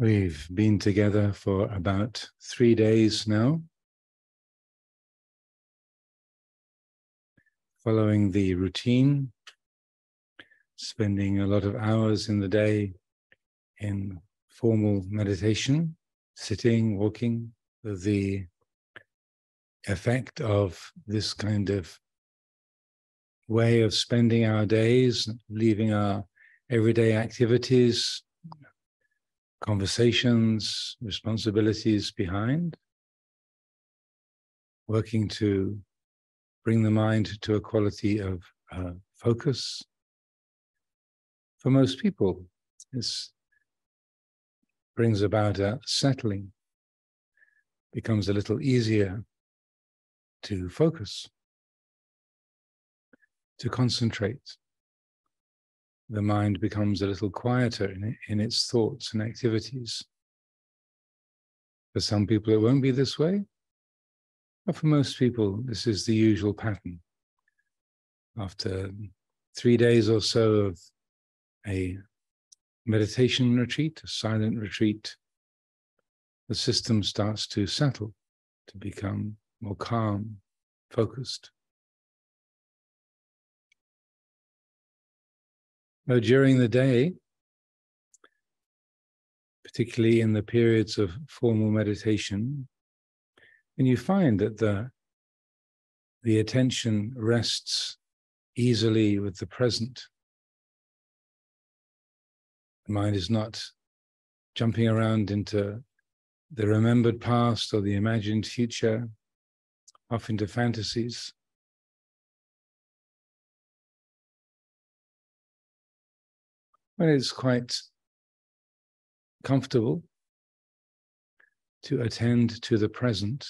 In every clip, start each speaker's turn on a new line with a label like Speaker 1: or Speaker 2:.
Speaker 1: We've been together for about three days now, following the routine, spending a lot of hours in the day in formal meditation, sitting, walking, the effect of this kind of way of spending our days, leaving our everyday activities conversations, responsibilities behind, working to bring the mind to a quality of uh, focus. For most people, this brings about a settling, becomes a little easier to focus, to concentrate the mind becomes a little quieter in, in its thoughts and activities. For some people, it won't be this way. But for most people, this is the usual pattern. After three days or so of a meditation retreat, a silent retreat, the system starts to settle, to become more calm, focused. Now, during the day, particularly in the periods of formal meditation, and you find that the, the attention rests easily with the present. The mind is not jumping around into the remembered past or the imagined future, off into fantasies. When it's quite comfortable to attend to the present,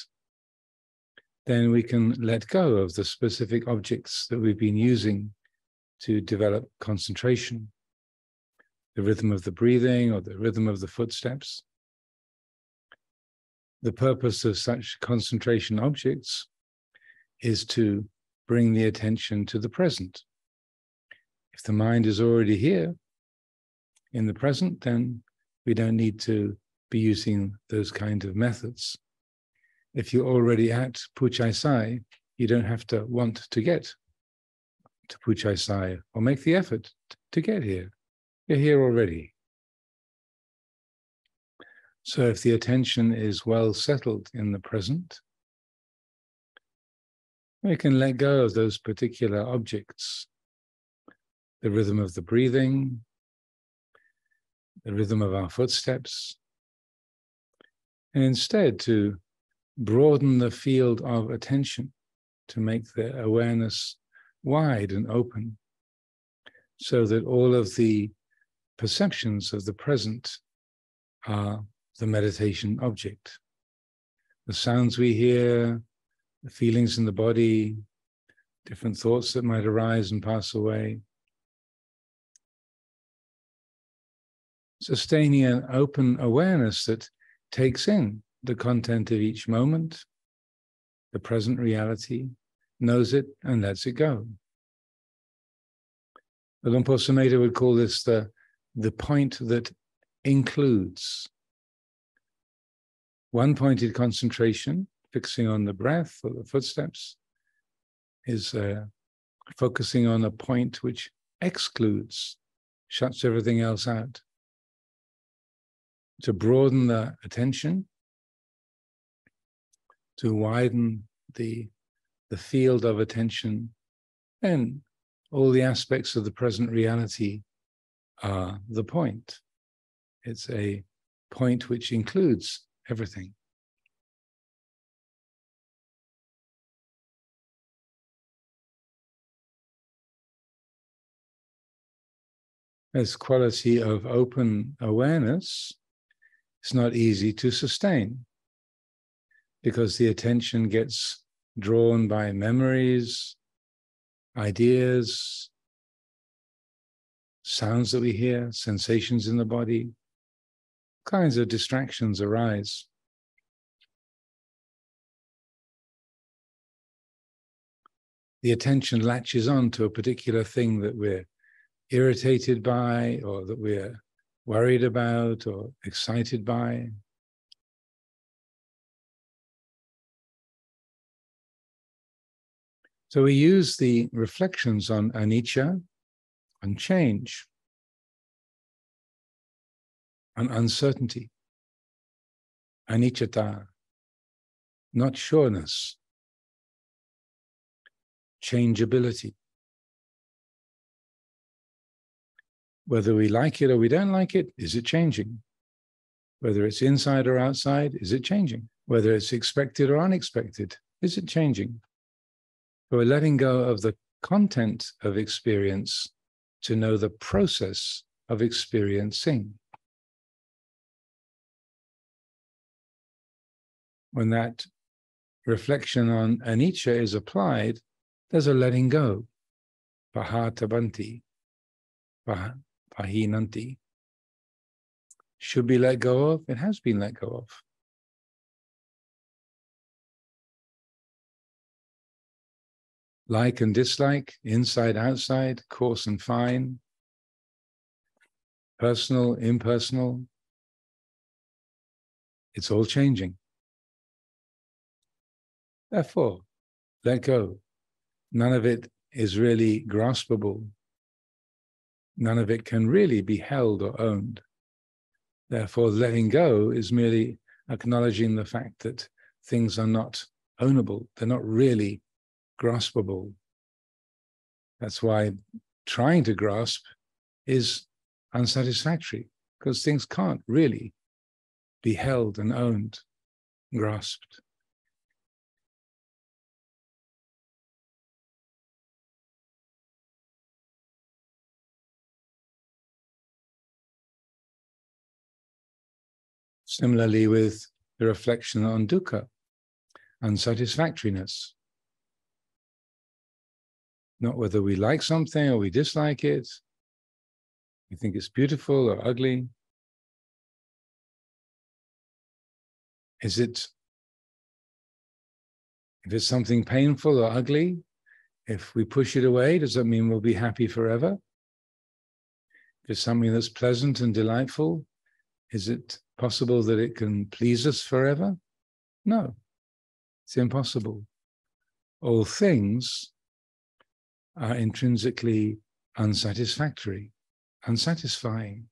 Speaker 1: then we can let go of the specific objects that we've been using to develop concentration, the rhythm of the breathing or the rhythm of the footsteps. The purpose of such concentration objects is to bring the attention to the present. If the mind is already here, in the present, then we don't need to be using those kind of methods. If you're already at Phu Chaisai, you don't have to want to get to Phu Chaisai or make the effort to get here. You're here already. So if the attention is well settled in the present, we can let go of those particular objects, the rhythm of the breathing, the rhythm of our footsteps, and instead to broaden the field of attention, to make the awareness wide and open, so that all of the perceptions of the present are the meditation object. The sounds we hear, the feelings in the body, different thoughts that might arise and pass away, sustaining an open awareness that takes in the content of each moment, the present reality, knows it and lets it go. The Luang Por Sumedho would call this the, the point that includes one pointed concentration, fixing on the breath or the footsteps, is uh, focusing on a point which excludes, shuts everything else out to broaden the attention, to widen the, the field of attention, and all the aspects of the present reality are the point. It's a point which includes everything. This quality of open awareness it's not easy to sustain because the attention gets drawn by memories, ideas, sounds that we hear, sensations in the body, kinds of distractions arise. The attention latches on to a particular thing that we're irritated by or that we're worried about or excited by. So we use the reflections on anicca, on change, on uncertainty, anicca, not sureness, changeability. Whether we like it or we don't like it, is it changing? Whether it's inside or outside, is it changing? Whether it's expected or unexpected, is it changing? we're letting go of the content of experience to know the process of experiencing. When that reflection on anicca is applied, there's a letting go. Pahatabanti, pahinanti. Should be let go of, it has been let go of. like and dislike, inside, outside, coarse and fine, personal, impersonal. It's all changing. Therefore, let go. None of it is really graspable. None of it can really be held or owned. Therefore, letting go is merely acknowledging the fact that things are not ownable. They're not really graspable. That's why trying to grasp is unsatisfactory because things can't really be held and owned, grasped. Similarly, with the reflection on dukkha, unsatisfactoriness not whether we like something or we dislike it, we think it's beautiful or ugly. Is it, if it's something painful or ugly, if we push it away, does that mean we'll be happy forever? If it's something that's pleasant and delightful, is it possible that it can please us forever? No, it's impossible. All things are intrinsically unsatisfactory, unsatisfying.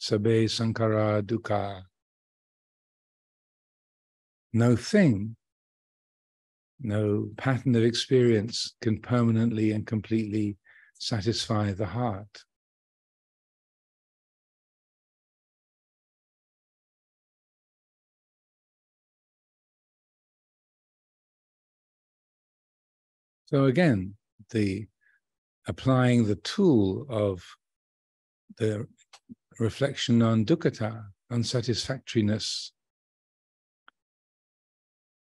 Speaker 1: Sabbe sankhara dukkha. No thing, no pattern of experience can permanently and completely satisfy the heart. So again, the applying the tool of the reflection on dukkhata, unsatisfactoriness,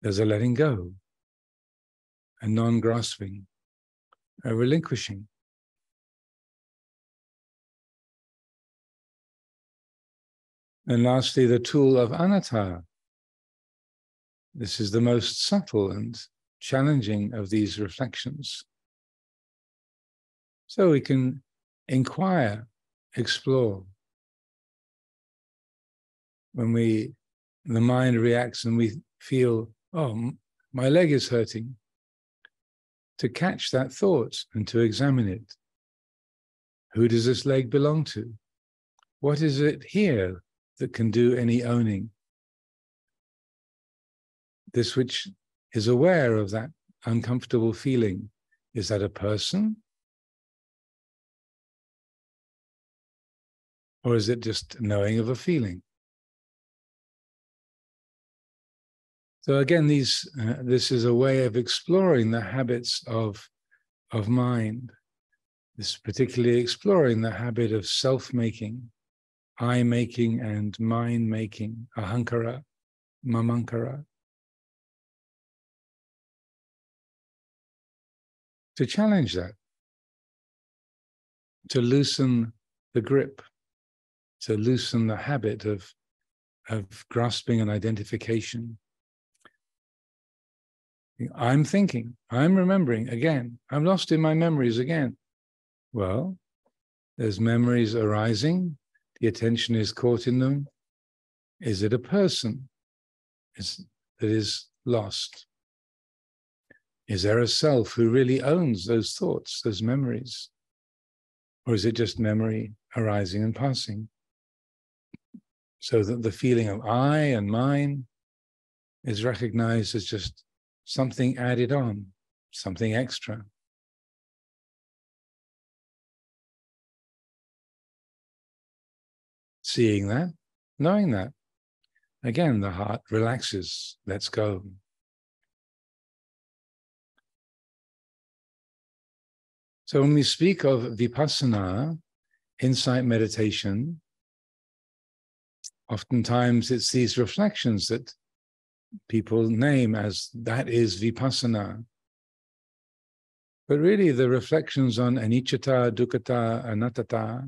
Speaker 1: there's a letting go, a non grasping, a relinquishing. And lastly, the tool of anatta. This is the most subtle and challenging of these reflections. So we can inquire, explore. When we, the mind reacts and we feel, oh, my leg is hurting, to catch that thought and to examine it. Who does this leg belong to? What is it here that can do any owning? This which is aware of that uncomfortable feeling, is that a person? Or is it just knowing of a feeling? So again, these uh, this is a way of exploring the habits of of mind. This is particularly exploring the habit of self-making, I-making, and mind-making, ahankara, mamankara. To challenge that, to loosen the grip to loosen the habit of, of grasping and identification. I'm thinking, I'm remembering again, I'm lost in my memories again. Well, there's memories arising, the attention is caught in them? Is it a person is, that is lost? Is there a self who really owns those thoughts, those memories? Or is it just memory arising and passing? So that the feeling of I and mine is recognized as just something added on, something extra. Seeing that, knowing that. Again, the heart relaxes, lets go. So when we speak of vipassana, insight meditation, oftentimes it's these reflections that people name as that is vipassana. But really, the reflections on anicca, dukkha, anatta,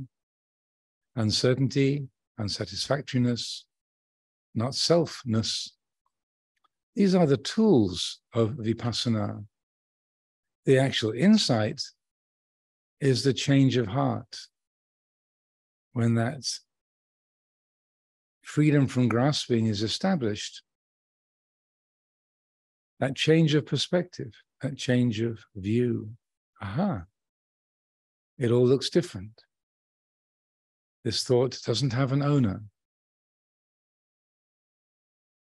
Speaker 1: uncertainty, unsatisfactoriness, not selfness, these are the tools of vipassana. The actual insight is the change of heart. When that freedom from grasping is established, that change of perspective, that change of view. Aha, it all looks different. This thought doesn't have an owner.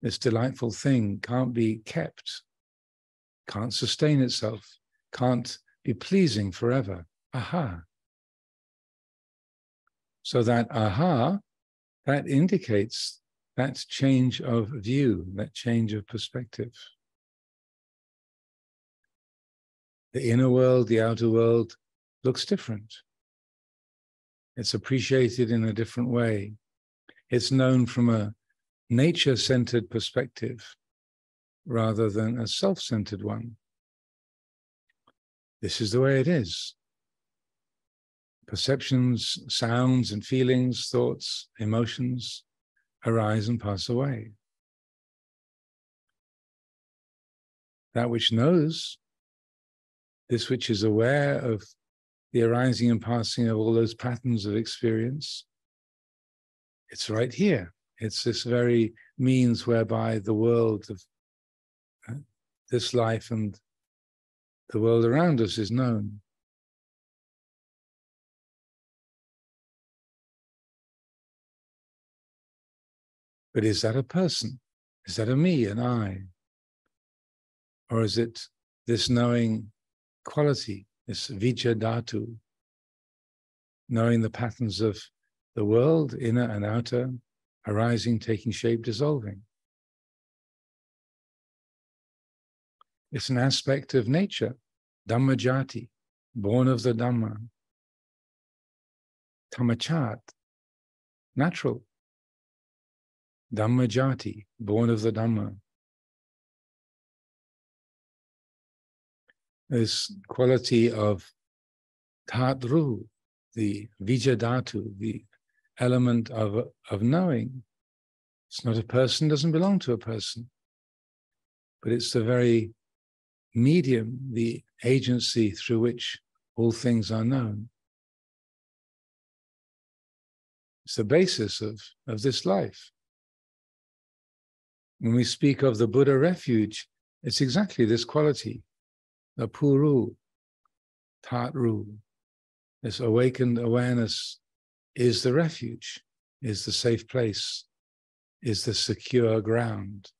Speaker 1: This delightful thing can't be kept, can't sustain itself, can't be pleasing forever. Aha. So that aha, that indicates that change of view, that change of perspective. The inner world, the outer world looks different. It's appreciated in a different way. It's known from a nature centered perspective rather than a self centered one. This is the way it is. Perceptions, sounds, and feelings, thoughts, emotions arise and pass away. That which knows this which is aware of the arising and passing of all those patterns of experience, it's right here. It's this very means whereby the world of uh, this life and the world around us is known. But is that a person? Is that a me, an I? Or is it this knowing quality, this vijja dhatu, knowing the patterns of the world, inner and outer, arising, taking shape, dissolving. It's an aspect of nature, Dhammajati, born of the Dhamma. Tamachat, natural. Dhammajati, born of the Dhamma. this quality of tatru, the vijadatu, the element of, of knowing. It's not a person, doesn't belong to a person, but it's the very medium, the agency through which all things are known. It's the basis of, of this life. When we speak of the Buddha refuge, it's exactly this quality the puru, tatru, this awakened awareness is the refuge, is the safe place, is the secure ground.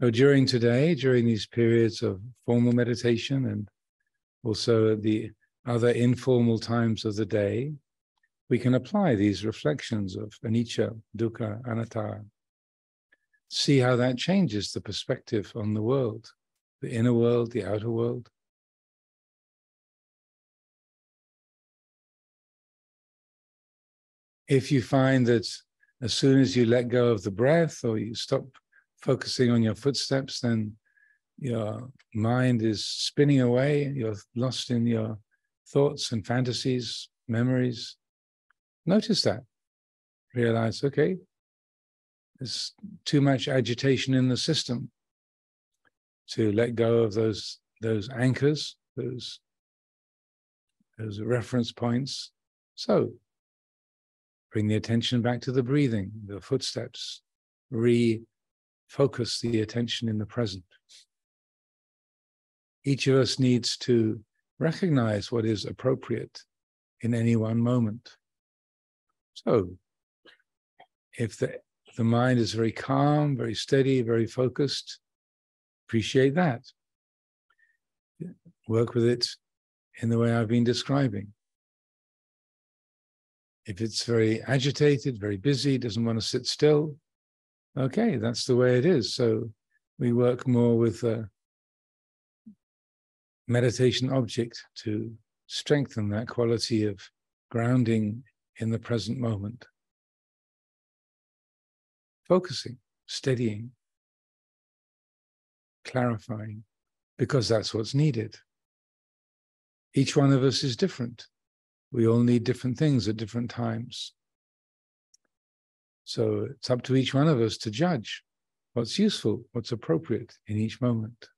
Speaker 1: So during today, during these periods of formal meditation and also the other informal times of the day, we can apply these reflections of anicca, dukkha, anatta. See how that changes the perspective on the world the inner world, the outer world. If you find that as soon as you let go of the breath or you stop focusing on your footsteps, then your mind is spinning away, you're lost in your thoughts and fantasies, memories. Notice that. Realize, okay, there's too much agitation in the system to let go of those those anchors, those those reference points. So Bring the attention back to the breathing, the footsteps. Refocus the attention in the present. Each of us needs to recognize what is appropriate in any one moment. So, if the, the mind is very calm, very steady, very focused, appreciate that. Work with it in the way I've been describing. If it's very agitated, very busy, doesn't want to sit still, okay, that's the way it is. So we work more with a meditation object to strengthen that quality of grounding in the present moment. Focusing, steadying, clarifying, because that's what's needed. Each one of us is different. We all need different things at different times. So it's up to each one of us to judge what's useful, what's appropriate in each moment.